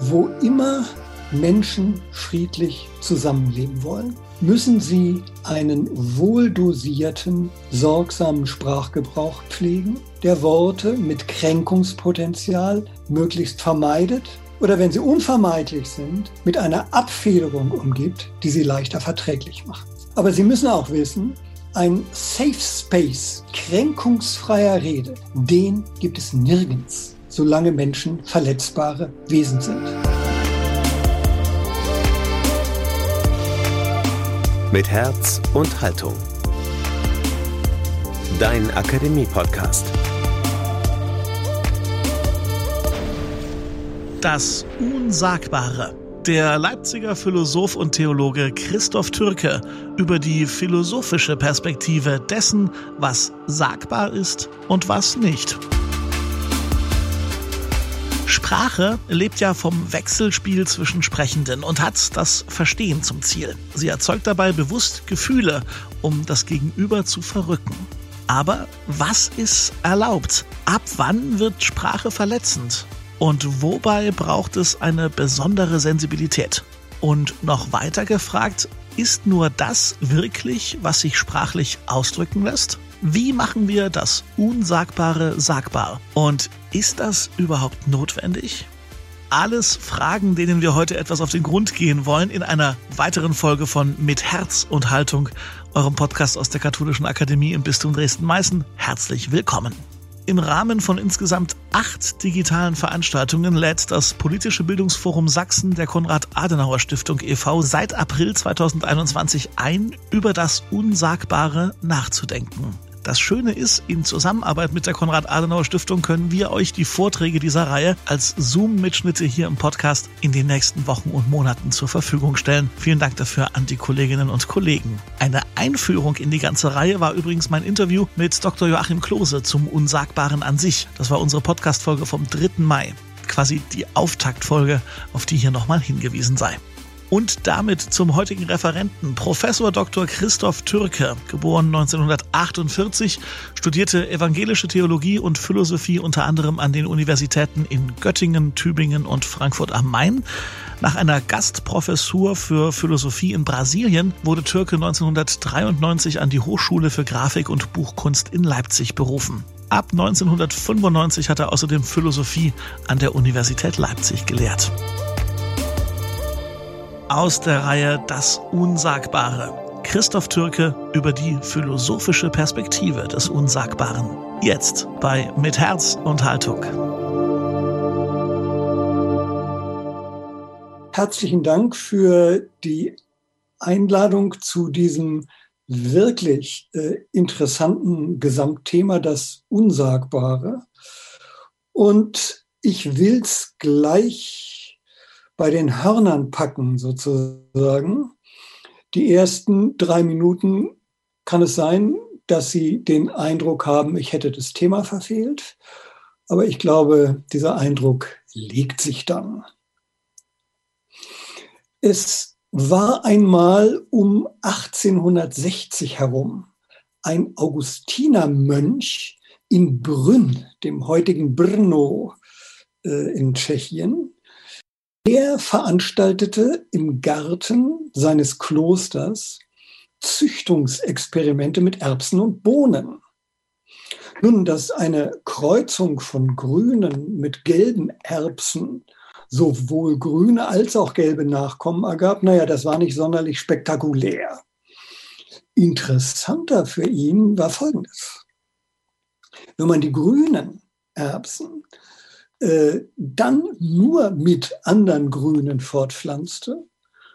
Wo immer Menschen friedlich zusammenleben wollen, müssen sie einen wohldosierten, sorgsamen Sprachgebrauch pflegen, der Worte mit Kränkungspotenzial möglichst vermeidet oder wenn sie unvermeidlich sind, mit einer Abfederung umgibt, die sie leichter verträglich macht. Aber Sie müssen auch wissen, ein Safe Space kränkungsfreier Rede, den gibt es nirgends, solange Menschen verletzbare Wesen sind. Mit Herz und Haltung. Dein Akademie-Podcast. Das Unsagbare der Leipziger Philosoph und Theologe Christoph Türke über die philosophische Perspektive dessen, was sagbar ist und was nicht. Sprache lebt ja vom Wechselspiel zwischen Sprechenden und hat das Verstehen zum Ziel. Sie erzeugt dabei bewusst Gefühle, um das Gegenüber zu verrücken. Aber was ist erlaubt? Ab wann wird Sprache verletzend? Und wobei braucht es eine besondere Sensibilität? Und noch weiter gefragt, ist nur das wirklich, was sich sprachlich ausdrücken lässt? Wie machen wir das Unsagbare sagbar? Und ist das überhaupt notwendig? Alles Fragen, denen wir heute etwas auf den Grund gehen wollen, in einer weiteren Folge von Mit Herz und Haltung, eurem Podcast aus der Katholischen Akademie im Bistum Dresden-Meißen. Herzlich willkommen. Im Rahmen von insgesamt acht digitalen Veranstaltungen lädt das Politische Bildungsforum Sachsen der Konrad-Adenauer-Stiftung e.V. seit April 2021 ein, über das Unsagbare nachzudenken. Das Schöne ist, in Zusammenarbeit mit der Konrad-Adenauer-Stiftung können wir euch die Vorträge dieser Reihe als Zoom-Mitschnitte hier im Podcast in den nächsten Wochen und Monaten zur Verfügung stellen. Vielen Dank dafür an die Kolleginnen und Kollegen. Eine Einführung in die ganze Reihe war übrigens mein Interview mit Dr. Joachim Klose zum Unsagbaren an sich. Das war unsere Podcast-Folge vom 3. Mai. Quasi die Auftaktfolge, auf die hier nochmal hingewiesen sei. Und damit zum heutigen Referenten, Professor Dr. Christoph Türke, geboren 1948, studierte evangelische Theologie und Philosophie unter anderem an den Universitäten in Göttingen, Tübingen und Frankfurt am Main. Nach einer Gastprofessur für Philosophie in Brasilien wurde Türke 1993 an die Hochschule für Grafik und Buchkunst in Leipzig berufen. Ab 1995 hat er außerdem Philosophie an der Universität Leipzig gelehrt aus der Reihe Das Unsagbare. Christoph Türke über die philosophische Perspektive des Unsagbaren. Jetzt bei Mit Herz und Haltung. Herzlichen Dank für die Einladung zu diesem wirklich äh, interessanten Gesamtthema, das Unsagbare. Und ich will es gleich bei den Hörnern packen sozusagen. Die ersten drei Minuten kann es sein, dass Sie den Eindruck haben, ich hätte das Thema verfehlt. Aber ich glaube, dieser Eindruck legt sich dann. Es war einmal um 1860 herum ein Augustinermönch in Brünn, dem heutigen Brno äh, in Tschechien, er veranstaltete im Garten seines Klosters Züchtungsexperimente mit Erbsen und Bohnen. Nun, dass eine Kreuzung von grünen mit gelben Erbsen sowohl grüne als auch gelbe Nachkommen ergab, naja, das war nicht sonderlich spektakulär. Interessanter für ihn war Folgendes. Wenn man die grünen Erbsen äh, dann nur mit anderen Grünen fortpflanzte,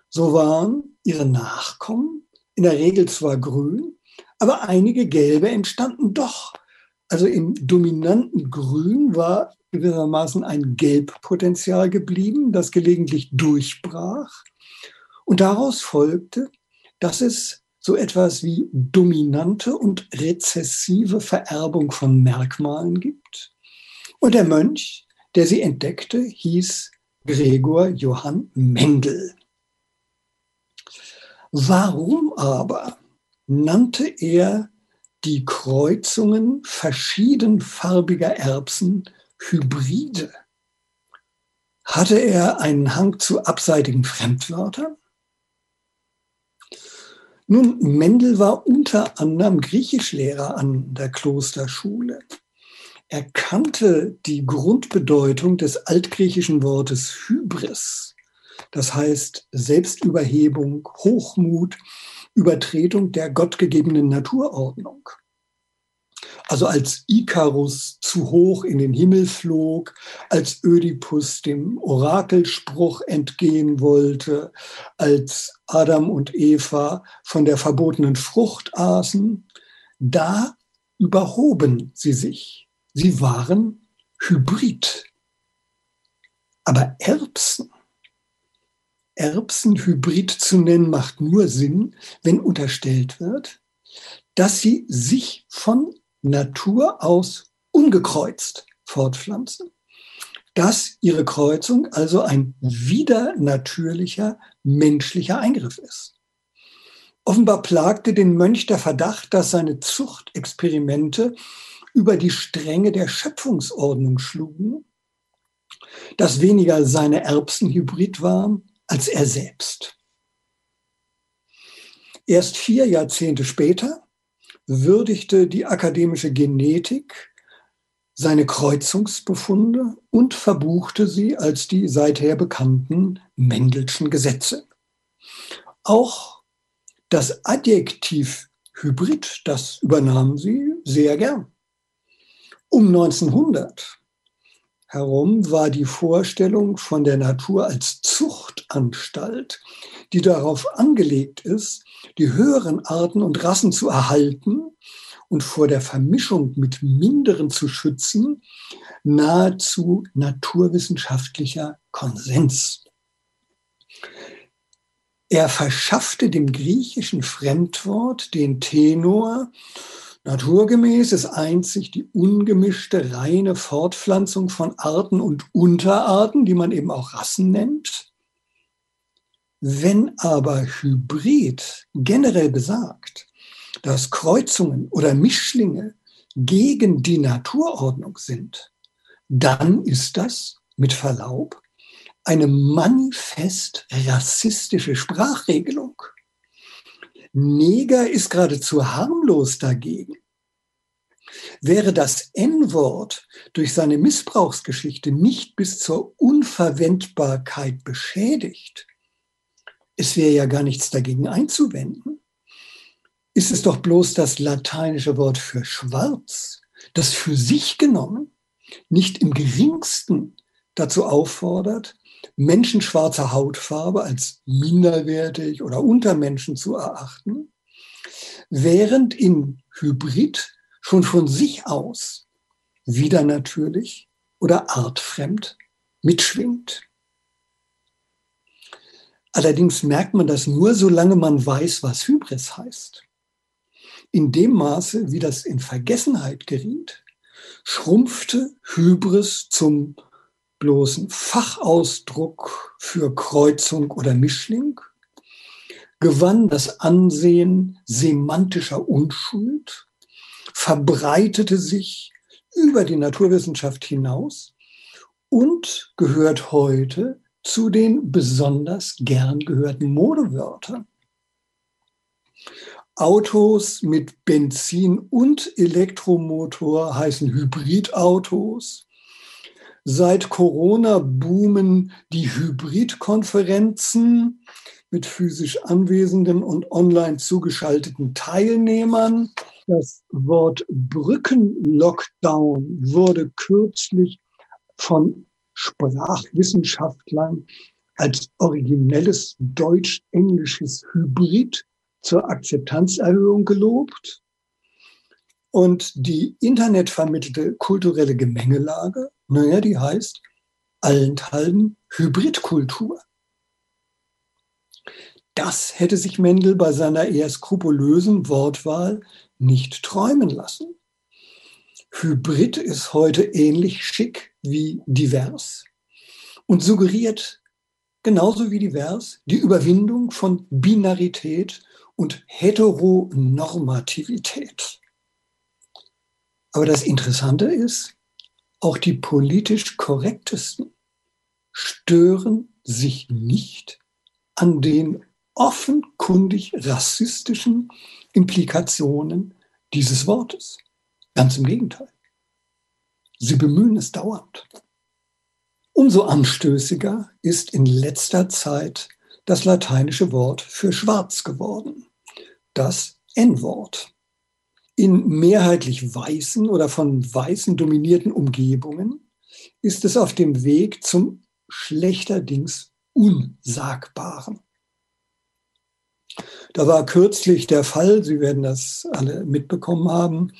so waren ihre Nachkommen in der Regel zwar grün, aber einige gelbe entstanden doch. Also im dominanten Grün war gewissermaßen ein Gelbpotenzial geblieben, das gelegentlich durchbrach. Und daraus folgte, dass es so etwas wie dominante und rezessive Vererbung von Merkmalen gibt. Und der Mönch der sie entdeckte, hieß Gregor Johann Mendel. Warum aber nannte er die Kreuzungen verschiedenfarbiger Erbsen Hybride? Hatte er einen Hang zu abseitigen Fremdwörtern? Nun, Mendel war unter anderem Griechischlehrer an der Klosterschule. Er kannte die Grundbedeutung des altgriechischen Wortes Hybris, das heißt Selbstüberhebung, Hochmut, Übertretung der gottgegebenen Naturordnung. Also als Ikarus zu hoch in den Himmel flog, als Ödipus dem Orakelspruch entgehen wollte, als Adam und Eva von der verbotenen Frucht aßen, da überhoben sie sich. Sie waren Hybrid. Aber Erbsen, Erbsenhybrid zu nennen, macht nur Sinn, wenn unterstellt wird, dass sie sich von Natur aus ungekreuzt fortpflanzen. Dass ihre Kreuzung also ein widernatürlicher menschlicher Eingriff ist. Offenbar plagte den Mönch der Verdacht, dass seine Zuchtexperimente über die Stränge der Schöpfungsordnung schlugen, dass weniger seine Erbsen hybrid waren als er selbst. Erst vier Jahrzehnte später würdigte die akademische Genetik seine Kreuzungsbefunde und verbuchte sie als die seither bekannten Mendelschen Gesetze. Auch das Adjektiv Hybrid, das übernahm sie sehr gern. Um 1900 herum war die Vorstellung von der Natur als Zuchtanstalt, die darauf angelegt ist, die höheren Arten und Rassen zu erhalten und vor der Vermischung mit minderen zu schützen, nahezu naturwissenschaftlicher Konsens. Er verschaffte dem griechischen Fremdwort den Tenor Naturgemäß ist einzig die ungemischte, reine Fortpflanzung von Arten und Unterarten, die man eben auch Rassen nennt. Wenn aber Hybrid generell besagt, dass Kreuzungen oder Mischlinge gegen die Naturordnung sind, dann ist das, mit Verlaub, eine manifest rassistische Sprachregelung. Neger ist geradezu harmlos dagegen. Wäre das N-Wort durch seine Missbrauchsgeschichte nicht bis zur Unverwendbarkeit beschädigt, es wäre ja gar nichts dagegen einzuwenden, ist es doch bloß das lateinische Wort für schwarz, das für sich genommen nicht im geringsten dazu auffordert, Menschen schwarzer Hautfarbe als minderwertig oder unter Menschen zu erachten, während in Hybrid schon von sich aus wieder natürlich oder artfremd mitschwingt. Allerdings merkt man das nur, solange man weiß, was Hybris heißt. In dem Maße, wie das in Vergessenheit geriet, schrumpfte Hybris zum bloßen Fachausdruck für Kreuzung oder Mischling, gewann das Ansehen semantischer Unschuld, verbreitete sich über die Naturwissenschaft hinaus und gehört heute zu den besonders gern gehörten Modewörtern. Autos mit Benzin und Elektromotor heißen Hybridautos. Seit Corona boomen die Hybridkonferenzen mit physisch anwesenden und online zugeschalteten Teilnehmern. Das Wort Brückenlockdown wurde kürzlich von Sprachwissenschaftlern als originelles deutsch-englisches Hybrid zur Akzeptanzerhöhung gelobt. Und die internetvermittelte kulturelle Gemengelage naja, die heißt allenthalben Hybridkultur. Das hätte sich Mendel bei seiner eher skrupulösen Wortwahl nicht träumen lassen. Hybrid ist heute ähnlich schick wie divers und suggeriert genauso wie divers die Überwindung von Binarität und Heteronormativität. Aber das Interessante ist, auch die politisch korrektesten stören sich nicht an den offenkundig rassistischen Implikationen dieses Wortes. Ganz im Gegenteil. Sie bemühen es dauernd. Umso anstößiger ist in letzter Zeit das lateinische Wort für schwarz geworden, das N-Wort. In mehrheitlich weißen oder von weißen dominierten Umgebungen ist es auf dem Weg zum schlechterdings Unsagbaren. Da war kürzlich der Fall, Sie werden das alle mitbekommen haben,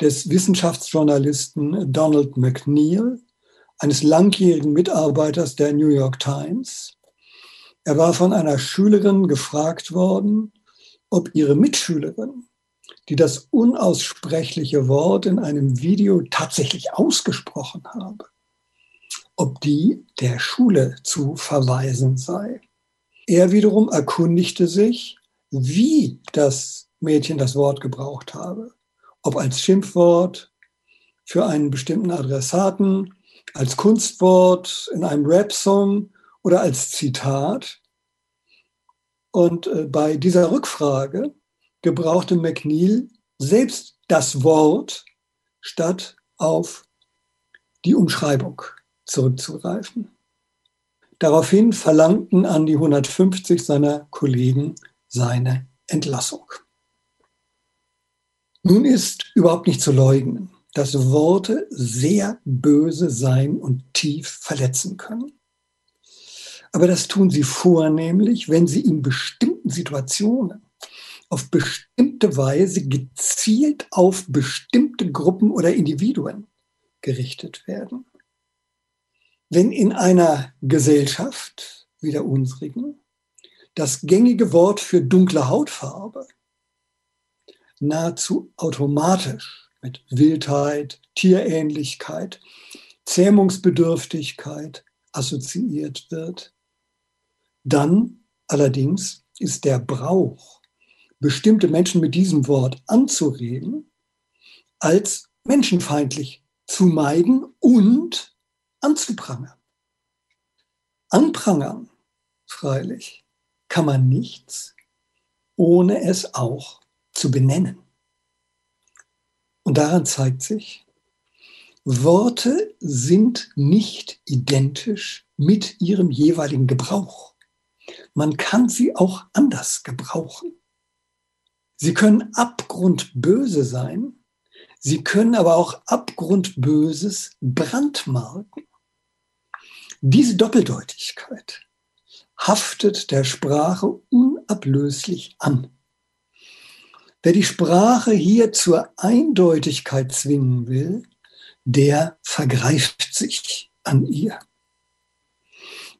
des Wissenschaftsjournalisten Donald McNeil, eines langjährigen Mitarbeiters der New York Times. Er war von einer Schülerin gefragt worden, ob ihre Mitschülerin, die das unaussprechliche Wort in einem Video tatsächlich ausgesprochen habe, ob die der Schule zu verweisen sei. Er wiederum erkundigte sich, wie das Mädchen das Wort gebraucht habe. Ob als Schimpfwort für einen bestimmten Adressaten, als Kunstwort in einem Rap-Song oder als Zitat. Und äh, bei dieser Rückfrage gebrauchte McNeil selbst das Wort, statt auf die Umschreibung zurückzugreifen. Daraufhin verlangten an die 150 seiner Kollegen seine Entlassung. Nun ist überhaupt nicht zu leugnen, dass Worte sehr böse sein und tief verletzen können. Aber das tun sie vornehmlich, wenn sie in bestimmten Situationen auf bestimmte Weise gezielt auf bestimmte Gruppen oder Individuen gerichtet werden. Wenn in einer Gesellschaft wie der unsrigen das gängige Wort für dunkle Hautfarbe nahezu automatisch mit Wildheit, Tierähnlichkeit, Zähmungsbedürftigkeit assoziiert wird, dann allerdings ist der Brauch, bestimmte Menschen mit diesem Wort anzureden, als menschenfeindlich zu meiden und anzuprangern. Anprangern, freilich, kann man nichts, ohne es auch zu benennen. Und daran zeigt sich, Worte sind nicht identisch mit ihrem jeweiligen Gebrauch. Man kann sie auch anders gebrauchen. Sie können abgrundböse sein, sie können aber auch abgrundböses brandmarken. Diese Doppeldeutigkeit haftet der Sprache unablöslich an. Wer die Sprache hier zur Eindeutigkeit zwingen will, der vergreift sich an ihr.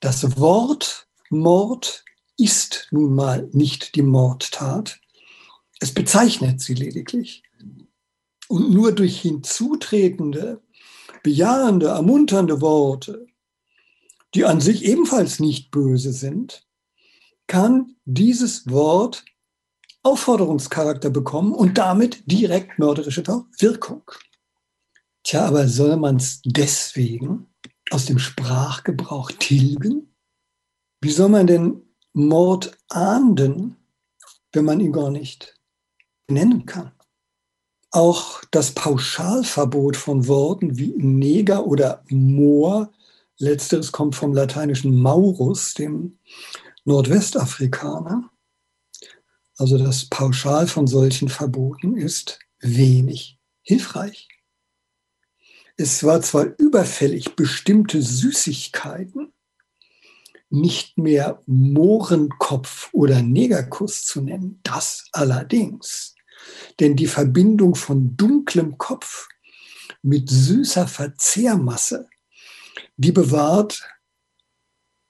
Das Wort Mord ist nun mal nicht die Mordtat. Es bezeichnet sie lediglich. Und nur durch hinzutretende, bejahende, ermunternde Worte die an sich ebenfalls nicht böse sind, kann dieses Wort Aufforderungscharakter bekommen und damit direkt mörderische Wirkung. Tja, aber soll man es deswegen aus dem Sprachgebrauch tilgen? Wie soll man denn Mord ahnden, wenn man ihn gar nicht nennen kann? Auch das Pauschalverbot von Worten wie Neger oder Moor Letzteres kommt vom lateinischen Maurus, dem Nordwestafrikaner. Also das Pauschal von solchen Verboten ist wenig hilfreich. Es war zwar überfällig, bestimmte Süßigkeiten nicht mehr Mohrenkopf oder Negerkuss zu nennen, das allerdings. Denn die Verbindung von dunklem Kopf mit süßer Verzehrmasse die bewahrt,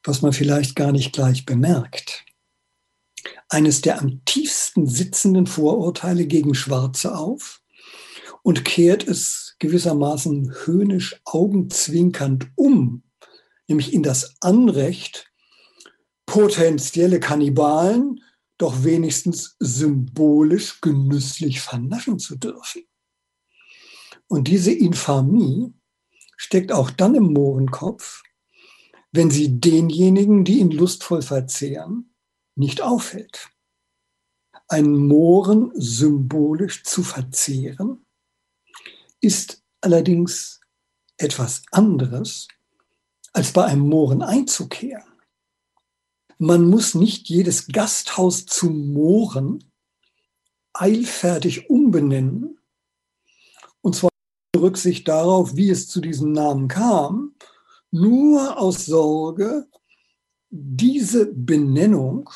was man vielleicht gar nicht gleich bemerkt, eines der am tiefsten sitzenden Vorurteile gegen Schwarze auf und kehrt es gewissermaßen höhnisch augenzwinkernd um, nämlich in das Anrecht, potenzielle Kannibalen doch wenigstens symbolisch genüsslich vernaschen zu dürfen. Und diese Infamie steckt auch dann im Mohrenkopf, wenn sie denjenigen, die ihn lustvoll verzehren, nicht auffällt. Ein Mohren symbolisch zu verzehren, ist allerdings etwas anderes, als bei einem Mohren einzukehren. Man muss nicht jedes Gasthaus zu Mohren eilfertig umbenennen, und zwar Rücksicht darauf, wie es zu diesem Namen kam, nur aus Sorge, diese Benennung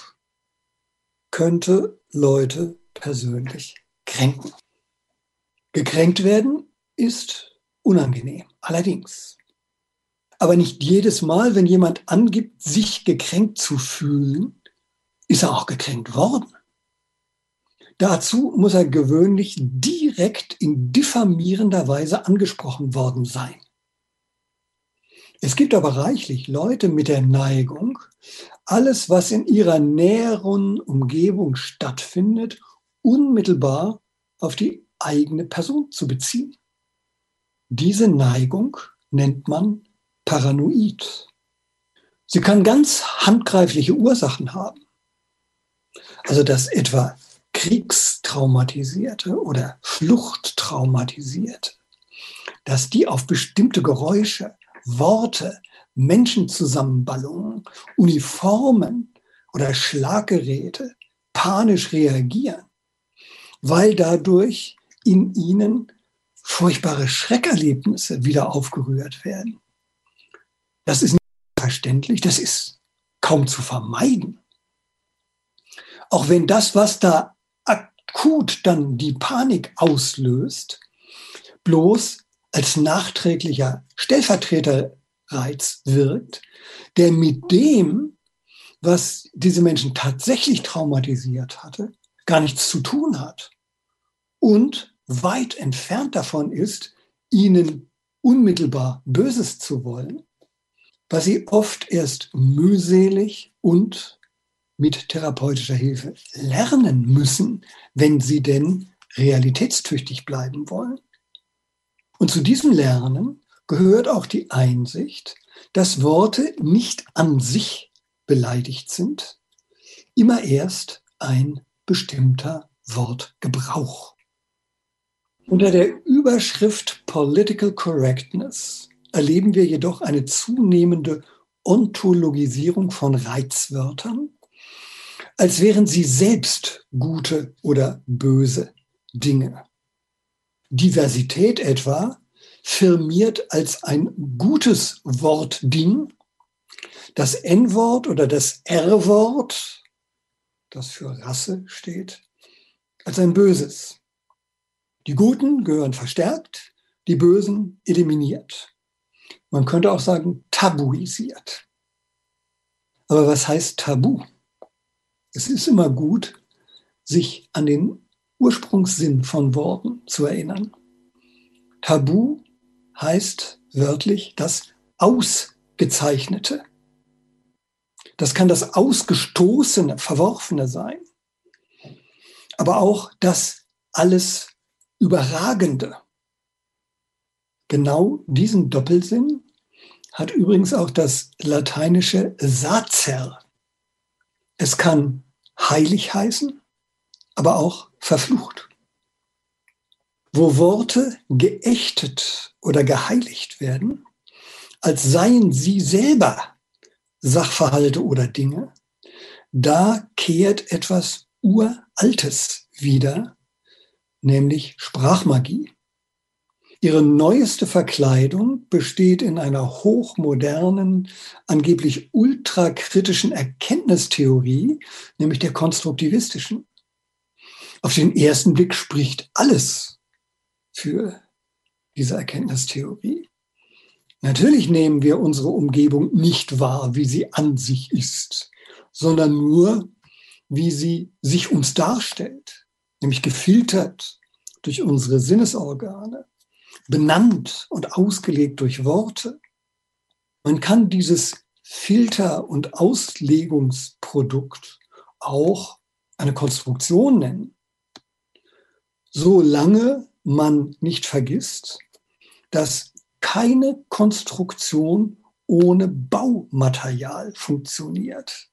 könnte Leute persönlich kränken. Gekränkt werden ist unangenehm, allerdings. Aber nicht jedes Mal, wenn jemand angibt, sich gekränkt zu fühlen, ist er auch gekränkt worden. Dazu muss er gewöhnlich direkt in diffamierender Weise angesprochen worden sein. Es gibt aber reichlich Leute mit der Neigung, alles, was in ihrer näheren Umgebung stattfindet, unmittelbar auf die eigene Person zu beziehen. Diese Neigung nennt man paranoid. Sie kann ganz handgreifliche Ursachen haben. Also dass etwa Kriegstraumatisierte oder Fluchttraumatisierte, dass die auf bestimmte Geräusche, Worte, Menschenzusammenballungen, Uniformen oder Schlaggeräte panisch reagieren, weil dadurch in ihnen furchtbare Schreckerlebnisse wieder aufgerührt werden. Das ist nicht verständlich, das ist kaum zu vermeiden. Auch wenn das, was da akut dann die Panik auslöst, bloß als nachträglicher Stellvertreterreiz wirkt, der mit dem, was diese Menschen tatsächlich traumatisiert hatte, gar nichts zu tun hat und weit entfernt davon ist, ihnen unmittelbar Böses zu wollen, was sie oft erst mühselig und mit therapeutischer Hilfe lernen müssen, wenn sie denn realitätstüchtig bleiben wollen. Und zu diesem Lernen gehört auch die Einsicht, dass Worte nicht an sich beleidigt sind, immer erst ein bestimmter Wortgebrauch. Unter der Überschrift Political Correctness erleben wir jedoch eine zunehmende Ontologisierung von Reizwörtern, als wären sie selbst gute oder böse Dinge. Diversität etwa firmiert als ein gutes Wortding, das N-Wort oder das R-Wort, das für Rasse steht, als ein böses. Die Guten gehören verstärkt, die Bösen eliminiert. Man könnte auch sagen tabuisiert. Aber was heißt Tabu? Es ist immer gut, sich an den Ursprungssinn von Worten zu erinnern. Tabu heißt wörtlich das Ausgezeichnete. Das kann das Ausgestoßene, Verworfene sein, aber auch das alles Überragende. Genau diesen Doppelsinn hat übrigens auch das lateinische Sacer. Es kann heilig heißen, aber auch verflucht. Wo Worte geächtet oder geheiligt werden, als seien sie selber Sachverhalte oder Dinge, da kehrt etwas Uraltes wieder, nämlich Sprachmagie. Ihre neueste Verkleidung besteht in einer hochmodernen, angeblich ultrakritischen Erkenntnistheorie, nämlich der konstruktivistischen. Auf den ersten Blick spricht alles für diese Erkenntnistheorie. Natürlich nehmen wir unsere Umgebung nicht wahr, wie sie an sich ist, sondern nur, wie sie sich uns darstellt, nämlich gefiltert durch unsere Sinnesorgane, benannt und ausgelegt durch Worte. Man kann dieses Filter- und Auslegungsprodukt auch eine Konstruktion nennen solange man nicht vergisst, dass keine Konstruktion ohne Baumaterial funktioniert.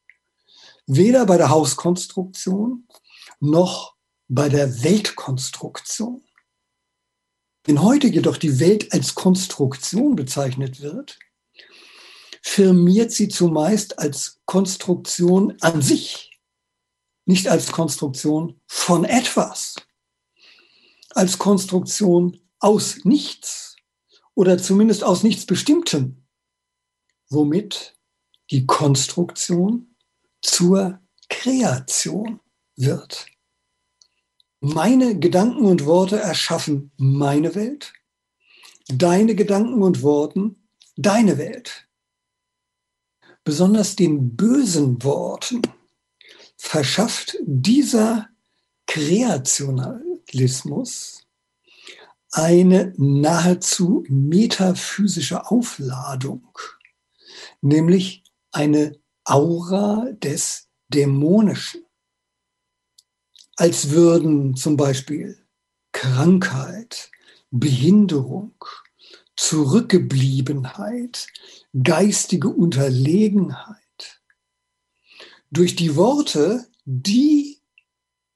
Weder bei der Hauskonstruktion noch bei der Weltkonstruktion. Wenn heute jedoch die Welt als Konstruktion bezeichnet wird, firmiert sie zumeist als Konstruktion an sich, nicht als Konstruktion von etwas, als Konstruktion aus nichts oder zumindest aus nichts Bestimmtem, womit die Konstruktion zur Kreation wird. Meine Gedanken und Worte erschaffen meine Welt, deine Gedanken und Worten deine Welt. Besonders den bösen Worten verschafft dieser Kreationalismus eine nahezu metaphysische Aufladung, nämlich eine Aura des Dämonischen als würden zum Beispiel Krankheit, Behinderung, Zurückgebliebenheit, geistige Unterlegenheit durch die Worte, die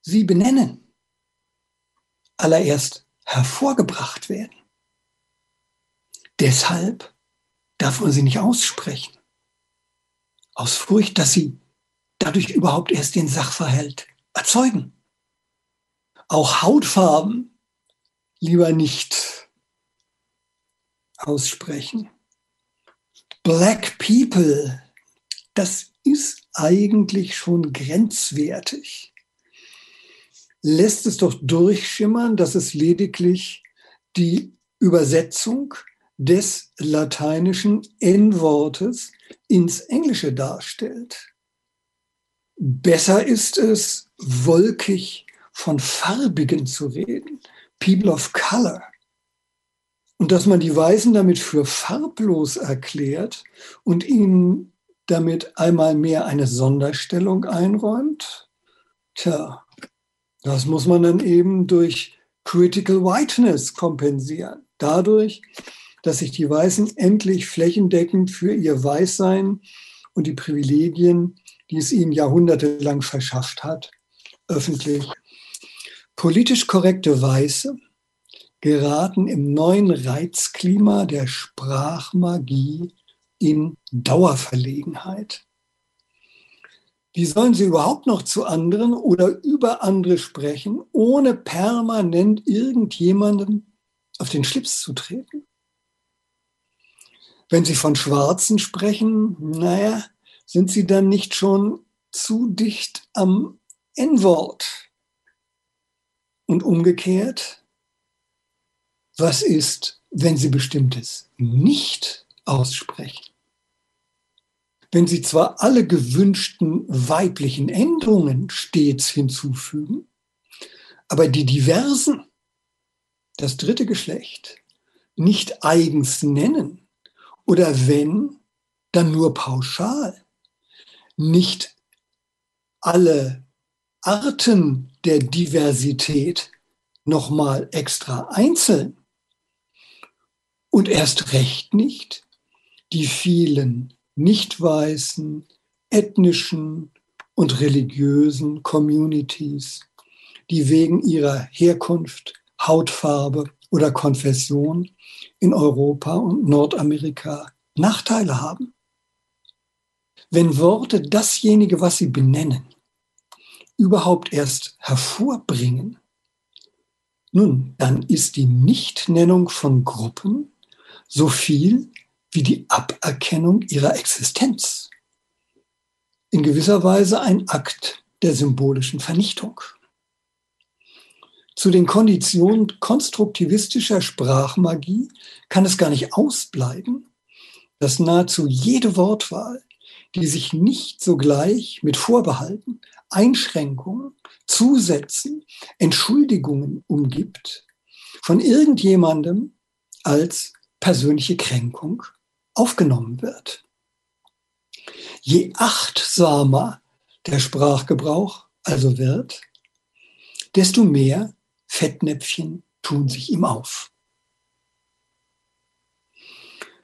sie benennen, allererst hervorgebracht werden. Deshalb darf man sie nicht aussprechen, aus Furcht, dass sie dadurch überhaupt erst den Sachverhalt erzeugen. Auch Hautfarben lieber nicht aussprechen. Black People, das ist eigentlich schon grenzwertig. Lässt es doch durchschimmern, dass es lediglich die Übersetzung des lateinischen N-Wortes ins Englische darstellt. Besser ist es, wolkig von Farbigen zu reden, People of Color. Und dass man die Weißen damit für farblos erklärt und ihnen damit einmal mehr eine Sonderstellung einräumt, tja, das muss man dann eben durch Critical Whiteness kompensieren. Dadurch, dass sich die Weißen endlich flächendeckend für ihr Weißsein und die Privilegien, die es ihnen jahrhundertelang verschafft hat, öffentlich Politisch korrekte Weiße geraten im neuen Reizklima der Sprachmagie in Dauerverlegenheit. Wie sollen sie überhaupt noch zu anderen oder über andere sprechen, ohne permanent irgendjemandem auf den Schlips zu treten? Wenn sie von Schwarzen sprechen, naja, sind sie dann nicht schon zu dicht am N-Wort? Und umgekehrt, was ist, wenn Sie bestimmtes nicht aussprechen? Wenn Sie zwar alle gewünschten weiblichen Änderungen stets hinzufügen, aber die diversen, das dritte Geschlecht, nicht eigens nennen oder wenn, dann nur pauschal, nicht alle Arten der Diversität nochmal extra einzeln und erst recht nicht die vielen nicht weißen, ethnischen und religiösen Communities, die wegen ihrer Herkunft, Hautfarbe oder Konfession in Europa und Nordamerika Nachteile haben. Wenn Worte dasjenige, was sie benennen, überhaupt erst hervorbringen, nun, dann ist die Nichtnennung von Gruppen so viel wie die Aberkennung ihrer Existenz. In gewisser Weise ein Akt der symbolischen Vernichtung. Zu den Konditionen konstruktivistischer Sprachmagie kann es gar nicht ausbleiben, dass nahezu jede Wortwahl, die sich nicht sogleich mit Vorbehalten Einschränkungen, Zusätzen, Entschuldigungen umgibt, von irgendjemandem als persönliche Kränkung aufgenommen wird. Je achtsamer der Sprachgebrauch also wird, desto mehr Fettnäpfchen tun sich ihm auf.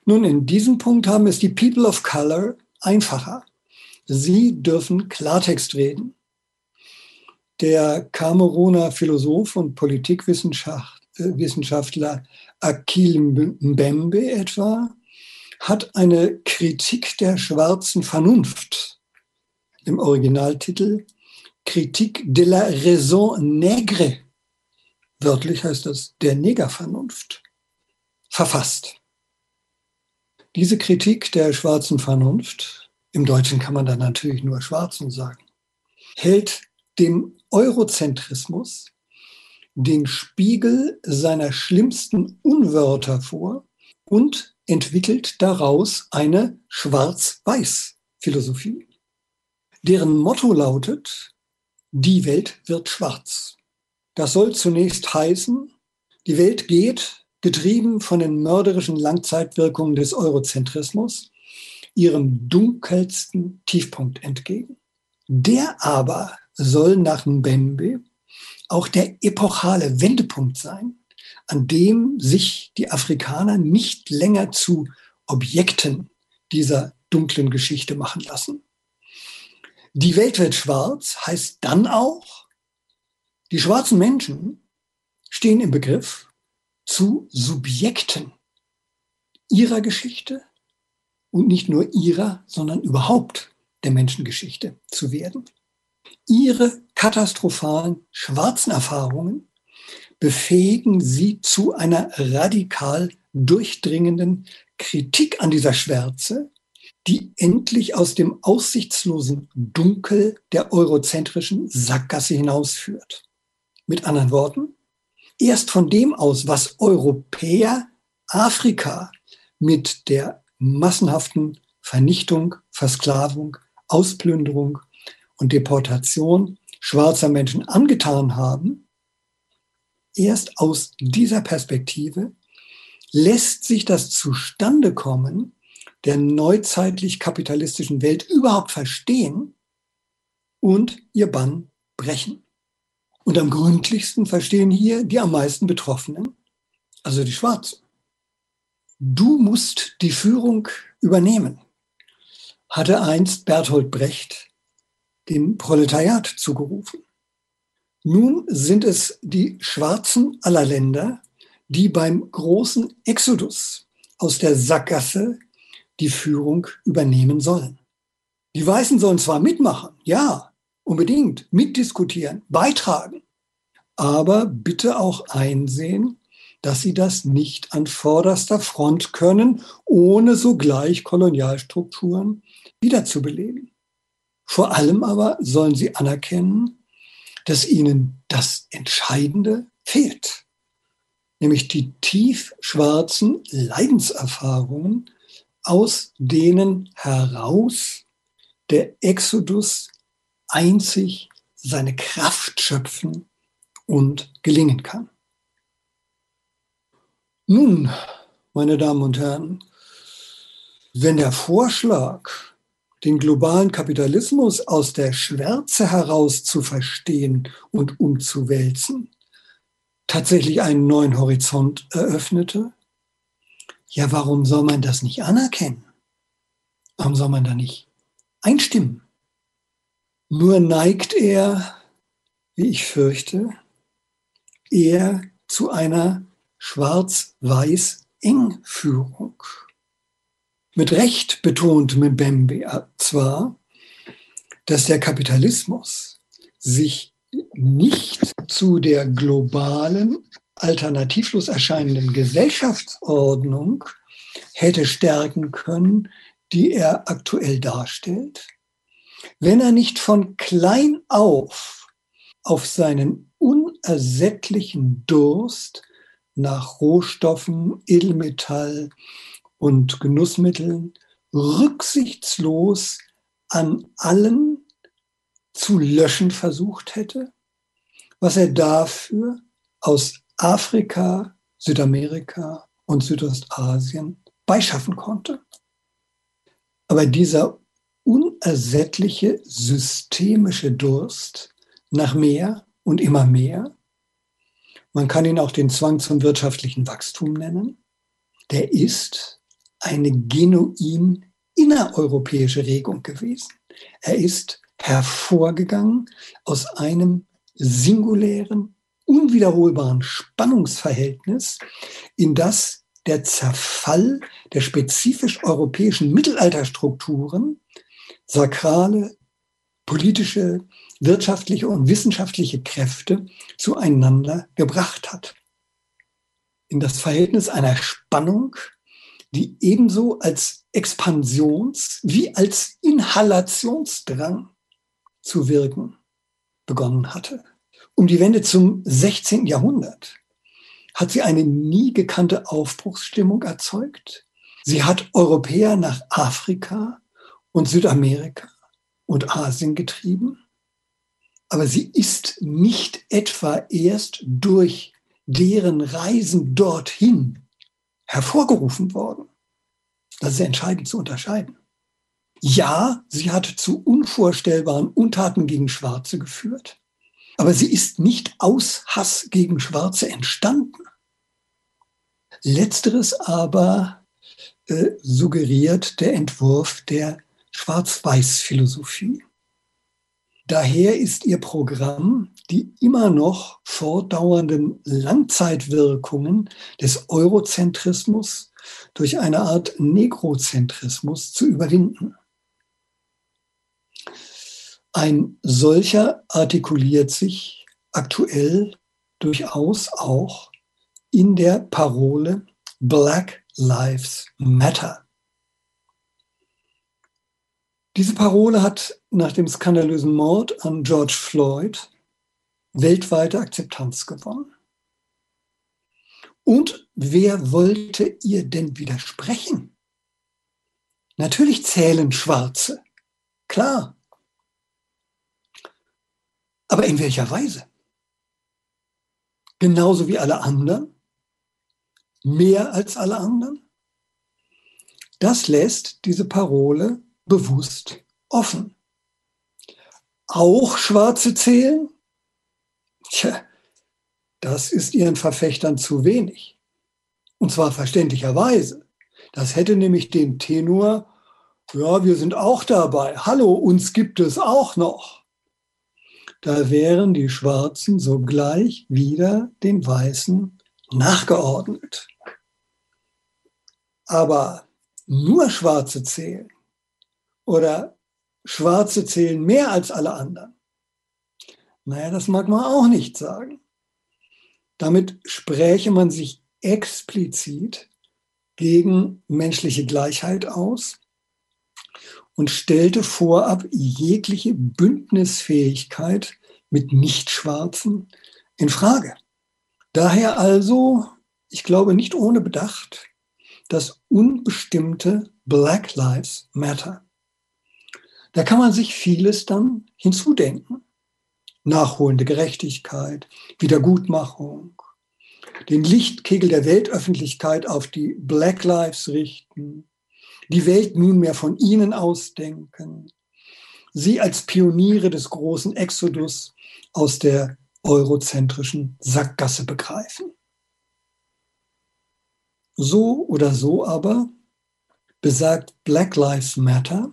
Nun, in diesem Punkt haben es die People of Color einfacher. Sie dürfen Klartext reden. Der Kameruner Philosoph und Politikwissenschaftler äh, Akil Mbembe etwa hat eine Kritik der schwarzen Vernunft im Originaltitel Kritik de la raison nègre, wörtlich heißt das der Negervernunft, verfasst. Diese Kritik der schwarzen Vernunft, im Deutschen kann man da natürlich nur Schwarzen sagen, hält dem Eurozentrismus den Spiegel seiner schlimmsten Unwörter vor und entwickelt daraus eine Schwarz-Weiß-Philosophie. Deren Motto lautet, die Welt wird schwarz. Das soll zunächst heißen, die Welt geht, getrieben von den mörderischen Langzeitwirkungen des Eurozentrismus, ihrem dunkelsten Tiefpunkt entgegen. Der aber soll nach Mbembe auch der epochale Wendepunkt sein, an dem sich die Afrikaner nicht länger zu Objekten dieser dunklen Geschichte machen lassen. Die Welt wird schwarz heißt dann auch, die schwarzen Menschen stehen im Begriff, zu Subjekten ihrer Geschichte und nicht nur ihrer, sondern überhaupt der Menschengeschichte zu werden. Ihre katastrophalen schwarzen Erfahrungen befähigen sie zu einer radikal durchdringenden Kritik an dieser Schwärze, die endlich aus dem aussichtslosen Dunkel der eurozentrischen Sackgasse hinausführt. Mit anderen Worten, erst von dem aus, was Europäer Afrika mit der massenhaften Vernichtung, Versklavung, Ausplünderung und Deportation schwarzer Menschen angetan haben, erst aus dieser Perspektive lässt sich das Zustandekommen der neuzeitlich kapitalistischen Welt überhaupt verstehen und ihr Bann brechen. Und am gründlichsten verstehen hier die am meisten Betroffenen, also die Schwarzen. Du musst die Führung übernehmen, hatte einst Bertolt Brecht dem Proletariat zugerufen. Nun sind es die Schwarzen aller Länder, die beim großen Exodus aus der Sackgasse die Führung übernehmen sollen. Die Weißen sollen zwar mitmachen, ja, unbedingt, mitdiskutieren, beitragen, aber bitte auch einsehen, dass sie das nicht an vorderster Front können, ohne sogleich Kolonialstrukturen wiederzubeleben. Vor allem aber sollen sie anerkennen, dass ihnen das Entscheidende fehlt, nämlich die tiefschwarzen Leidenserfahrungen, aus denen heraus der Exodus einzig seine Kraft schöpfen und gelingen kann. Nun, meine Damen und Herren, wenn der Vorschlag den globalen Kapitalismus aus der Schwärze heraus zu verstehen und umzuwälzen, tatsächlich einen neuen Horizont eröffnete? Ja, warum soll man das nicht anerkennen? Warum soll man da nicht einstimmen? Nur neigt er, wie ich fürchte, eher zu einer schwarz-weiß-eng-Führung. Mit Recht betont Mbembe zwar, dass der Kapitalismus sich nicht zu der globalen, alternativlos erscheinenden Gesellschaftsordnung hätte stärken können, die er aktuell darstellt, wenn er nicht von klein auf auf seinen unersättlichen Durst nach Rohstoffen, Edelmetall und Genussmitteln rücksichtslos an allen zu löschen versucht hätte, was er dafür aus Afrika, Südamerika und Südostasien beischaffen konnte. Aber dieser unersättliche systemische Durst nach mehr und immer mehr, man kann ihn auch den Zwang zum wirtschaftlichen Wachstum nennen, der ist eine genuin innereuropäische Regung gewesen. Er ist hervorgegangen aus einem singulären, unwiederholbaren Spannungsverhältnis, in das der Zerfall der spezifisch europäischen Mittelalterstrukturen, sakrale, politische, wirtschaftliche und wissenschaftliche Kräfte zueinander gebracht hat. In das Verhältnis einer Spannung, die ebenso als Expansions- wie als Inhalationsdrang zu wirken begonnen hatte. Um die Wende zum 16. Jahrhundert hat sie eine nie gekannte Aufbruchsstimmung erzeugt. Sie hat Europäer nach Afrika und Südamerika und Asien getrieben. Aber sie ist nicht etwa erst durch deren Reisen dorthin hervorgerufen worden. Das ist entscheidend zu unterscheiden. Ja, sie hat zu unvorstellbaren Untaten gegen Schwarze geführt, aber sie ist nicht aus Hass gegen Schwarze entstanden. Letzteres aber äh, suggeriert der Entwurf der Schwarz-Weiß-Philosophie. Daher ist ihr Programm die immer noch fortdauernden Langzeitwirkungen des Eurozentrismus durch eine Art Negrozentrismus zu überwinden. Ein solcher artikuliert sich aktuell durchaus auch in der Parole Black Lives Matter. Diese Parole hat nach dem skandalösen Mord an George Floyd weltweite Akzeptanz gewonnen. Und wer wollte ihr denn widersprechen? Natürlich zählen Schwarze, klar. Aber in welcher Weise? Genauso wie alle anderen? Mehr als alle anderen? Das lässt diese Parole bewusst offen. Auch Schwarze zählen? Tja, das ist ihren Verfechtern zu wenig. Und zwar verständlicherweise. Das hätte nämlich den Tenor, ja, wir sind auch dabei. Hallo, uns gibt es auch noch. Da wären die Schwarzen sogleich wieder den Weißen nachgeordnet. Aber nur Schwarze zählen oder Schwarze zählen mehr als alle anderen. Naja, das mag man auch nicht sagen. Damit spräche man sich explizit gegen menschliche Gleichheit aus und stellte vorab jegliche Bündnisfähigkeit mit Nichtschwarzen in Frage. Daher also, ich glaube nicht ohne Bedacht, das unbestimmte Black Lives Matter. Da kann man sich vieles dann hinzudenken. Nachholende Gerechtigkeit, Wiedergutmachung, den Lichtkegel der Weltöffentlichkeit auf die Black Lives richten, die Welt nunmehr von ihnen ausdenken, sie als Pioniere des großen Exodus aus der eurozentrischen Sackgasse begreifen. So oder so aber besagt Black Lives Matter,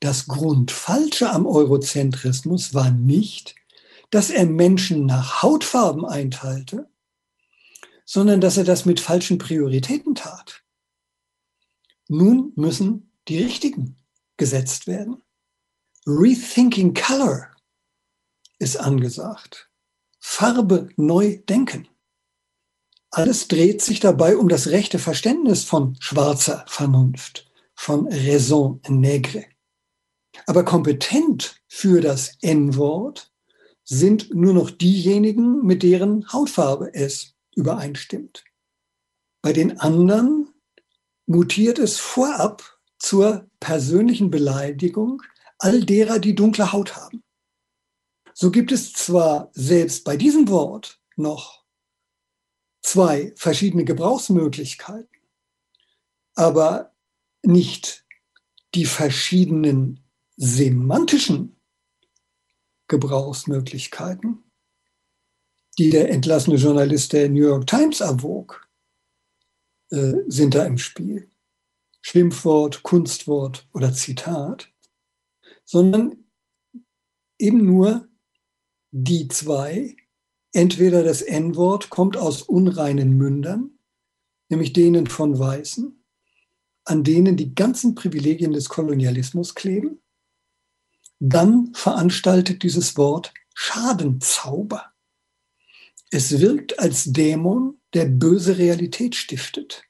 das Grundfalsche am Eurozentrismus war nicht, dass er Menschen nach Hautfarben einteilte, sondern dass er das mit falschen Prioritäten tat. Nun müssen die richtigen gesetzt werden. Rethinking Color ist angesagt. Farbe neu denken. Alles dreht sich dabei um das rechte Verständnis von schwarzer Vernunft, von Raison nègre. Aber kompetent für das N-Wort sind nur noch diejenigen, mit deren Hautfarbe es übereinstimmt. Bei den anderen mutiert es vorab zur persönlichen Beleidigung all derer, die dunkle Haut haben. So gibt es zwar selbst bei diesem Wort noch zwei verschiedene Gebrauchsmöglichkeiten, aber nicht die verschiedenen semantischen Gebrauchsmöglichkeiten, die der entlassene Journalist der New York Times erwog, äh, sind da im Spiel. Schimpfwort, Kunstwort oder Zitat, sondern eben nur die zwei. Entweder das N-Wort kommt aus unreinen Mündern, nämlich denen von Weißen, an denen die ganzen Privilegien des Kolonialismus kleben, dann veranstaltet dieses Wort Schadenzauber. Es wirkt als Dämon, der böse Realität stiftet.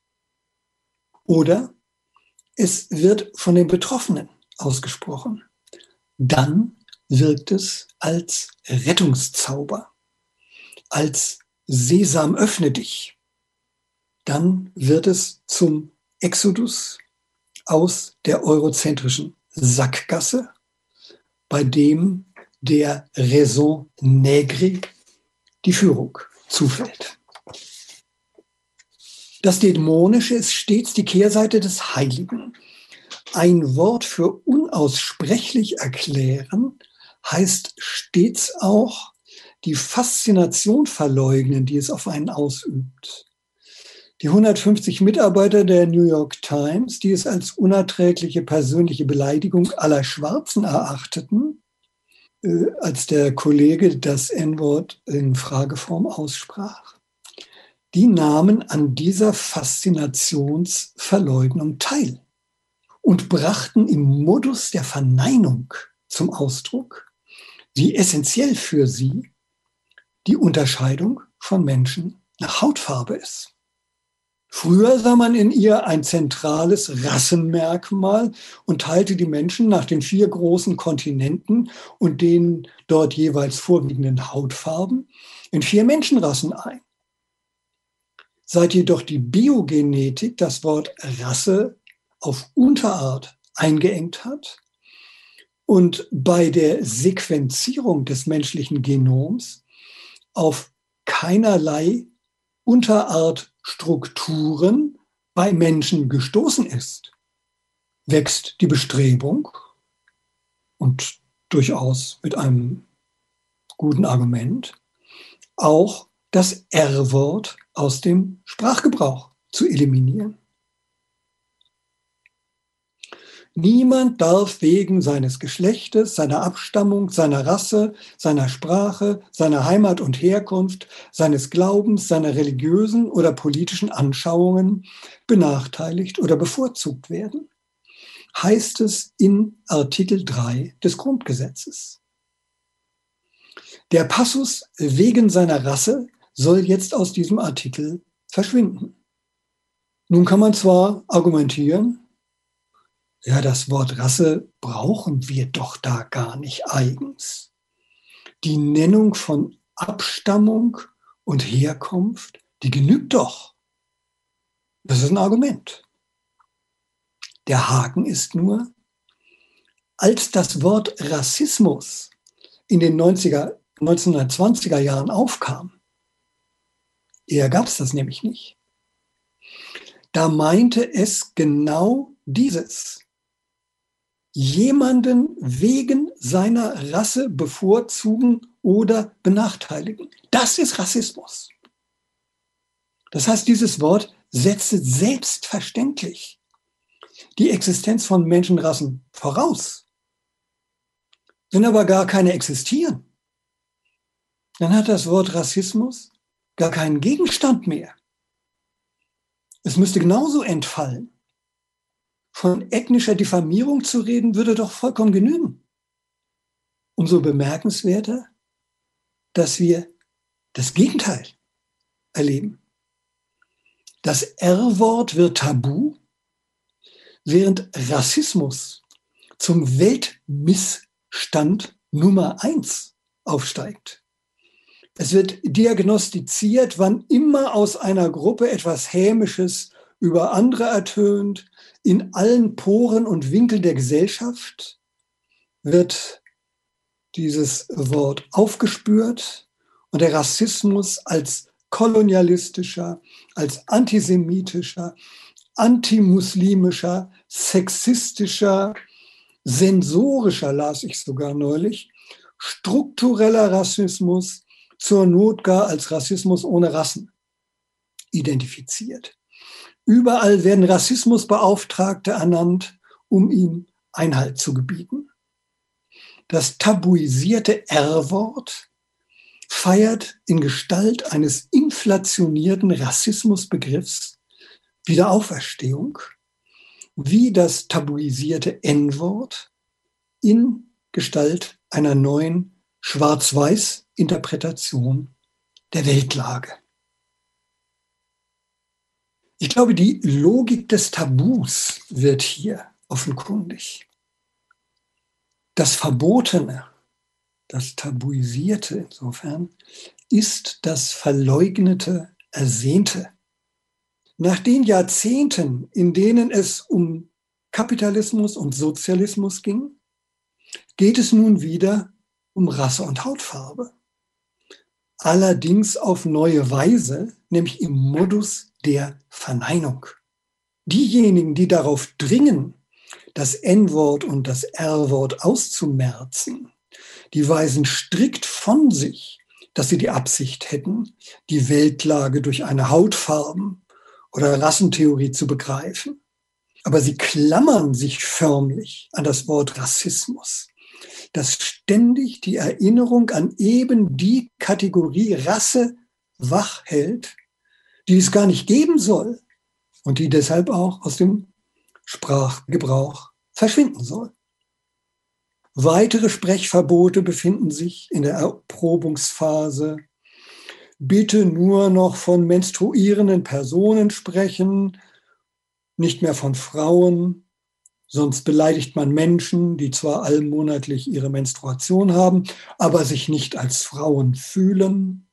Oder es wird von den Betroffenen ausgesprochen. Dann wirkt es als Rettungszauber, als Sesam öffne dich. Dann wird es zum Exodus aus der eurozentrischen Sackgasse, bei dem der Raison Negri die Führung zufällt. Das Dämonische ist stets die Kehrseite des Heiligen. Ein Wort für unaussprechlich erklären heißt stets auch die Faszination verleugnen, die es auf einen ausübt. Die 150 Mitarbeiter der New York Times, die es als unerträgliche persönliche Beleidigung aller Schwarzen erachteten, äh, als der Kollege das N-Wort in Frageform aussprach, die nahmen an dieser Faszinationsverleugnung teil und brachten im Modus der Verneinung zum Ausdruck, wie essentiell für sie die Unterscheidung von Menschen nach Hautfarbe ist. Früher sah man in ihr ein zentrales Rassenmerkmal und teilte die Menschen nach den vier großen Kontinenten und den dort jeweils vorwiegenden Hautfarben in vier Menschenrassen ein. Seit jedoch die Biogenetik das Wort Rasse auf Unterart eingeengt hat und bei der Sequenzierung des menschlichen Genoms auf keinerlei Unterartstrukturen bei Menschen gestoßen ist, wächst die Bestrebung und durchaus mit einem guten Argument auch das R-Wort aus dem Sprachgebrauch zu eliminieren. Niemand darf wegen seines Geschlechtes, seiner Abstammung, seiner Rasse, seiner Sprache, seiner Heimat und Herkunft, seines Glaubens, seiner religiösen oder politischen Anschauungen benachteiligt oder bevorzugt werden, heißt es in Artikel 3 des Grundgesetzes. Der Passus wegen seiner Rasse soll jetzt aus diesem Artikel verschwinden. Nun kann man zwar argumentieren, ja, das Wort Rasse brauchen wir doch da gar nicht eigens. Die Nennung von Abstammung und Herkunft, die genügt doch. Das ist ein Argument. Der Haken ist nur, als das Wort Rassismus in den 90er, 1920er Jahren aufkam, eher gab es das nämlich nicht, da meinte es genau dieses jemanden wegen seiner Rasse bevorzugen oder benachteiligen. Das ist Rassismus. Das heißt, dieses Wort setzt selbstverständlich die Existenz von Menschenrassen voraus. Wenn aber gar keine existieren, dann hat das Wort Rassismus gar keinen Gegenstand mehr. Es müsste genauso entfallen von ethnischer Diffamierung zu reden, würde doch vollkommen genügen. Umso bemerkenswerter, dass wir das Gegenteil erleben. Das R-Wort wird tabu, während Rassismus zum Weltmissstand Nummer eins aufsteigt. Es wird diagnostiziert, wann immer aus einer Gruppe etwas Hämisches über andere ertönt, in allen Poren und Winkeln der Gesellschaft wird dieses Wort aufgespürt und der Rassismus als kolonialistischer, als antisemitischer, antimuslimischer, sexistischer, sensorischer, las ich sogar neulich, struktureller Rassismus, zur Not gar als Rassismus ohne Rassen identifiziert. Überall werden Rassismusbeauftragte ernannt, um ihm Einhalt zu gebieten. Das tabuisierte R-Wort feiert in Gestalt eines inflationierten Rassismusbegriffs Wiederauferstehung, wie das tabuisierte N-Wort in Gestalt einer neuen Schwarz-Weiß-Interpretation der Weltlage. Ich glaube, die Logik des Tabus wird hier offenkundig. Das Verbotene, das Tabuisierte insofern, ist das Verleugnete, Ersehnte. Nach den Jahrzehnten, in denen es um Kapitalismus und Sozialismus ging, geht es nun wieder um Rasse und Hautfarbe. Allerdings auf neue Weise, nämlich im Modus der Verneinung. Diejenigen, die darauf dringen, das N-Wort und das R-Wort auszumerzen, die weisen strikt von sich, dass sie die Absicht hätten, die Weltlage durch eine Hautfarben- oder Rassentheorie zu begreifen. Aber sie klammern sich förmlich an das Wort Rassismus, das ständig die Erinnerung an eben die Kategorie Rasse wach hält, die es gar nicht geben soll und die deshalb auch aus dem Sprachgebrauch verschwinden soll. Weitere Sprechverbote befinden sich in der Erprobungsphase. Bitte nur noch von menstruierenden Personen sprechen, nicht mehr von Frauen, sonst beleidigt man Menschen, die zwar allmonatlich ihre Menstruation haben, aber sich nicht als Frauen fühlen.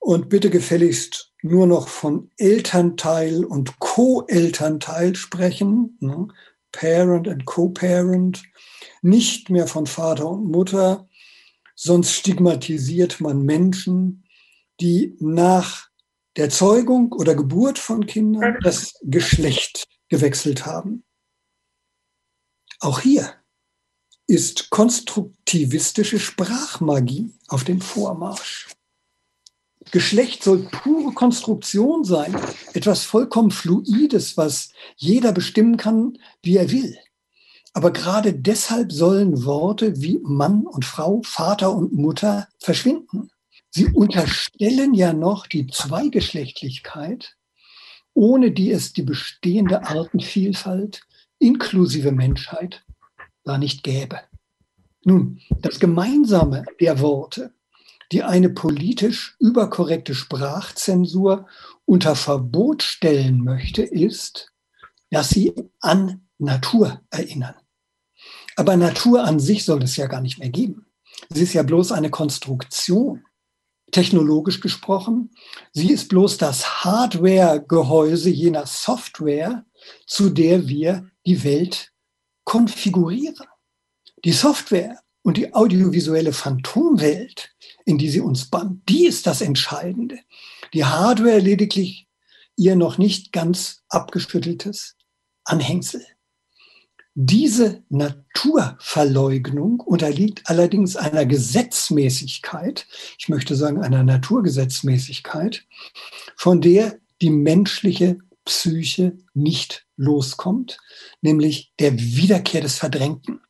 Und bitte gefälligst nur noch von Elternteil und Co-Elternteil sprechen, ne? Parent and Co-Parent, nicht mehr von Vater und Mutter, sonst stigmatisiert man Menschen, die nach der Zeugung oder Geburt von Kindern das Geschlecht gewechselt haben. Auch hier ist konstruktivistische Sprachmagie auf dem Vormarsch. Geschlecht soll pure Konstruktion sein, etwas vollkommen Fluides, was jeder bestimmen kann, wie er will. Aber gerade deshalb sollen Worte wie Mann und Frau, Vater und Mutter verschwinden. Sie unterstellen ja noch die Zweigeschlechtlichkeit, ohne die es die bestehende Artenvielfalt inklusive Menschheit gar nicht gäbe. Nun, das Gemeinsame der Worte die eine politisch überkorrekte Sprachzensur unter Verbot stellen möchte, ist, dass sie an Natur erinnern. Aber Natur an sich soll es ja gar nicht mehr geben. Sie ist ja bloß eine Konstruktion. Technologisch gesprochen, sie ist bloß das Hardware-Gehäuse jener Software, zu der wir die Welt konfigurieren. Die Software und die audiovisuelle Phantomwelt in die sie uns bannt. Die ist das Entscheidende. Die Hardware lediglich ihr noch nicht ganz abgeschütteltes Anhängsel. Diese Naturverleugnung unterliegt allerdings einer Gesetzmäßigkeit, ich möchte sagen einer Naturgesetzmäßigkeit, von der die menschliche Psyche nicht loskommt, nämlich der Wiederkehr des Verdrängten.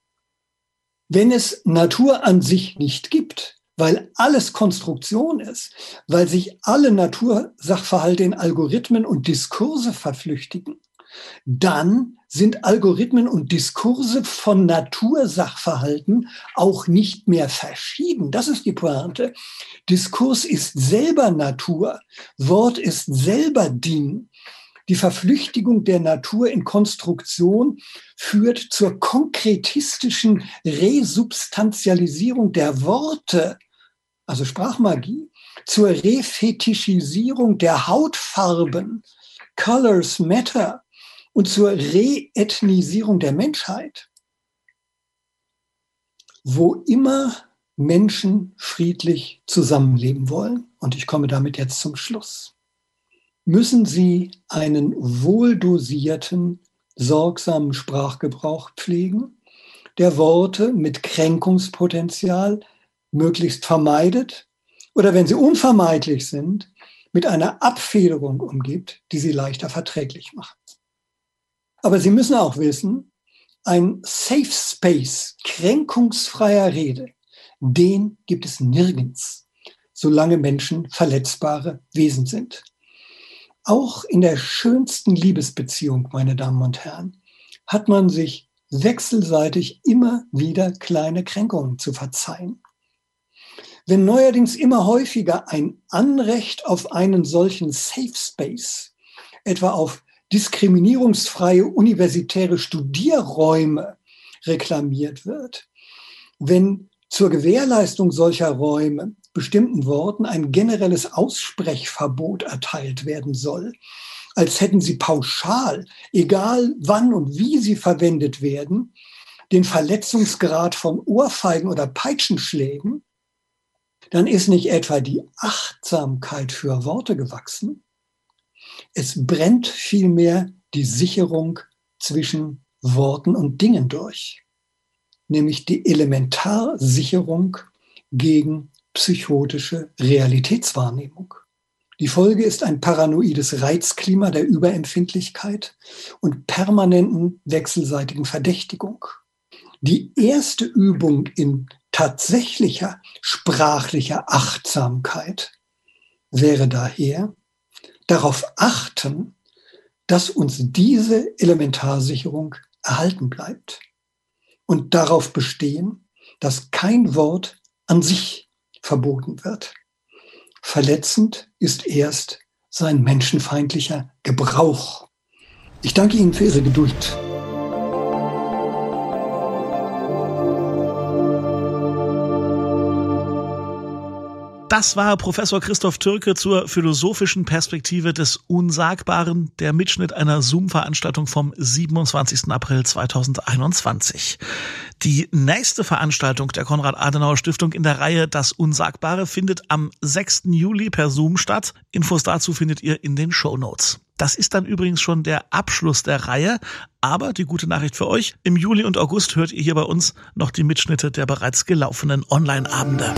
Wenn es Natur an sich nicht gibt, weil alles Konstruktion ist, weil sich alle Natursachverhalte in Algorithmen und Diskurse verflüchtigen, dann sind Algorithmen und Diskurse von Natursachverhalten auch nicht mehr verschieden. Das ist die Pointe. Diskurs ist selber Natur. Wort ist selber Ding. Die Verflüchtigung der Natur in Konstruktion führt zur konkretistischen Resubstantialisierung der Worte also Sprachmagie, zur Refetischisierung der Hautfarben, Colors Matter, und zur Reethnisierung der Menschheit. Wo immer Menschen friedlich zusammenleben wollen, und ich komme damit jetzt zum Schluss, müssen sie einen wohldosierten, sorgsamen Sprachgebrauch pflegen, der Worte mit Kränkungspotenzial möglichst vermeidet oder wenn sie unvermeidlich sind, mit einer Abfederung umgibt, die sie leichter verträglich macht. Aber Sie müssen auch wissen, ein Safe Space kränkungsfreier Rede, den gibt es nirgends, solange Menschen verletzbare Wesen sind. Auch in der schönsten Liebesbeziehung, meine Damen und Herren, hat man sich wechselseitig immer wieder kleine Kränkungen zu verzeihen. Wenn neuerdings immer häufiger ein Anrecht auf einen solchen Safe Space, etwa auf diskriminierungsfreie universitäre Studierräume reklamiert wird, wenn zur Gewährleistung solcher Räume bestimmten Worten ein generelles Aussprechverbot erteilt werden soll, als hätten sie pauschal, egal wann und wie sie verwendet werden, den Verletzungsgrad von Ohrfeigen oder Peitschenschlägen, dann ist nicht etwa die Achtsamkeit für Worte gewachsen. Es brennt vielmehr die Sicherung zwischen Worten und Dingen durch, nämlich die Elementarsicherung gegen psychotische Realitätswahrnehmung. Die Folge ist ein paranoides Reizklima der Überempfindlichkeit und permanenten wechselseitigen Verdächtigung. Die erste Übung in tatsächlicher sprachlicher Achtsamkeit wäre daher darauf achten, dass uns diese Elementarsicherung erhalten bleibt und darauf bestehen, dass kein Wort an sich verboten wird. Verletzend ist erst sein menschenfeindlicher Gebrauch. Ich danke Ihnen für Ihre Geduld. Das war Professor Christoph Türke zur philosophischen Perspektive des Unsagbaren, der Mitschnitt einer Zoom-Veranstaltung vom 27. April 2021. Die nächste Veranstaltung der Konrad-Adenauer-Stiftung in der Reihe Das Unsagbare findet am 6. Juli per Zoom statt. Infos dazu findet ihr in den Show Notes. Das ist dann übrigens schon der Abschluss der Reihe. Aber die gute Nachricht für euch, im Juli und August hört ihr hier bei uns noch die Mitschnitte der bereits gelaufenen Online-Abende.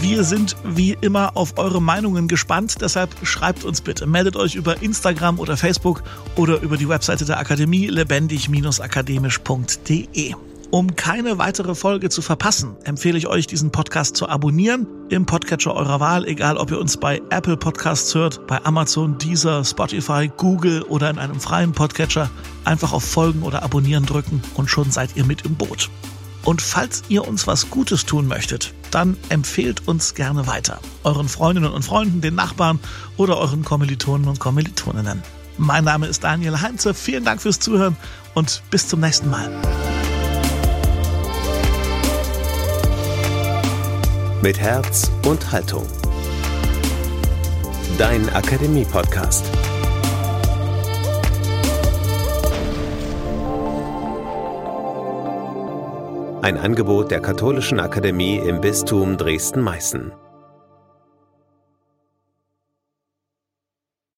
Wir sind wie immer auf eure Meinungen gespannt, deshalb schreibt uns bitte. Meldet euch über Instagram oder Facebook oder über die Webseite der Akademie lebendig-akademisch.de. Um keine weitere Folge zu verpassen, empfehle ich euch, diesen Podcast zu abonnieren im Podcatcher eurer Wahl, egal ob ihr uns bei Apple Podcasts hört, bei Amazon, Deezer, Spotify, Google oder in einem freien Podcatcher. Einfach auf Folgen oder Abonnieren drücken und schon seid ihr mit im Boot. Und falls ihr uns was Gutes tun möchtet, dann empfehlt uns gerne weiter. Euren Freundinnen und Freunden, den Nachbarn oder euren Kommilitonen und Kommilitoninnen. Mein Name ist Daniel Heinze. Vielen Dank fürs Zuhören und bis zum nächsten Mal. Mit Herz und Haltung. Dein Akademie-Podcast. Ein Angebot der Katholischen Akademie im Bistum Dresden-Meißen.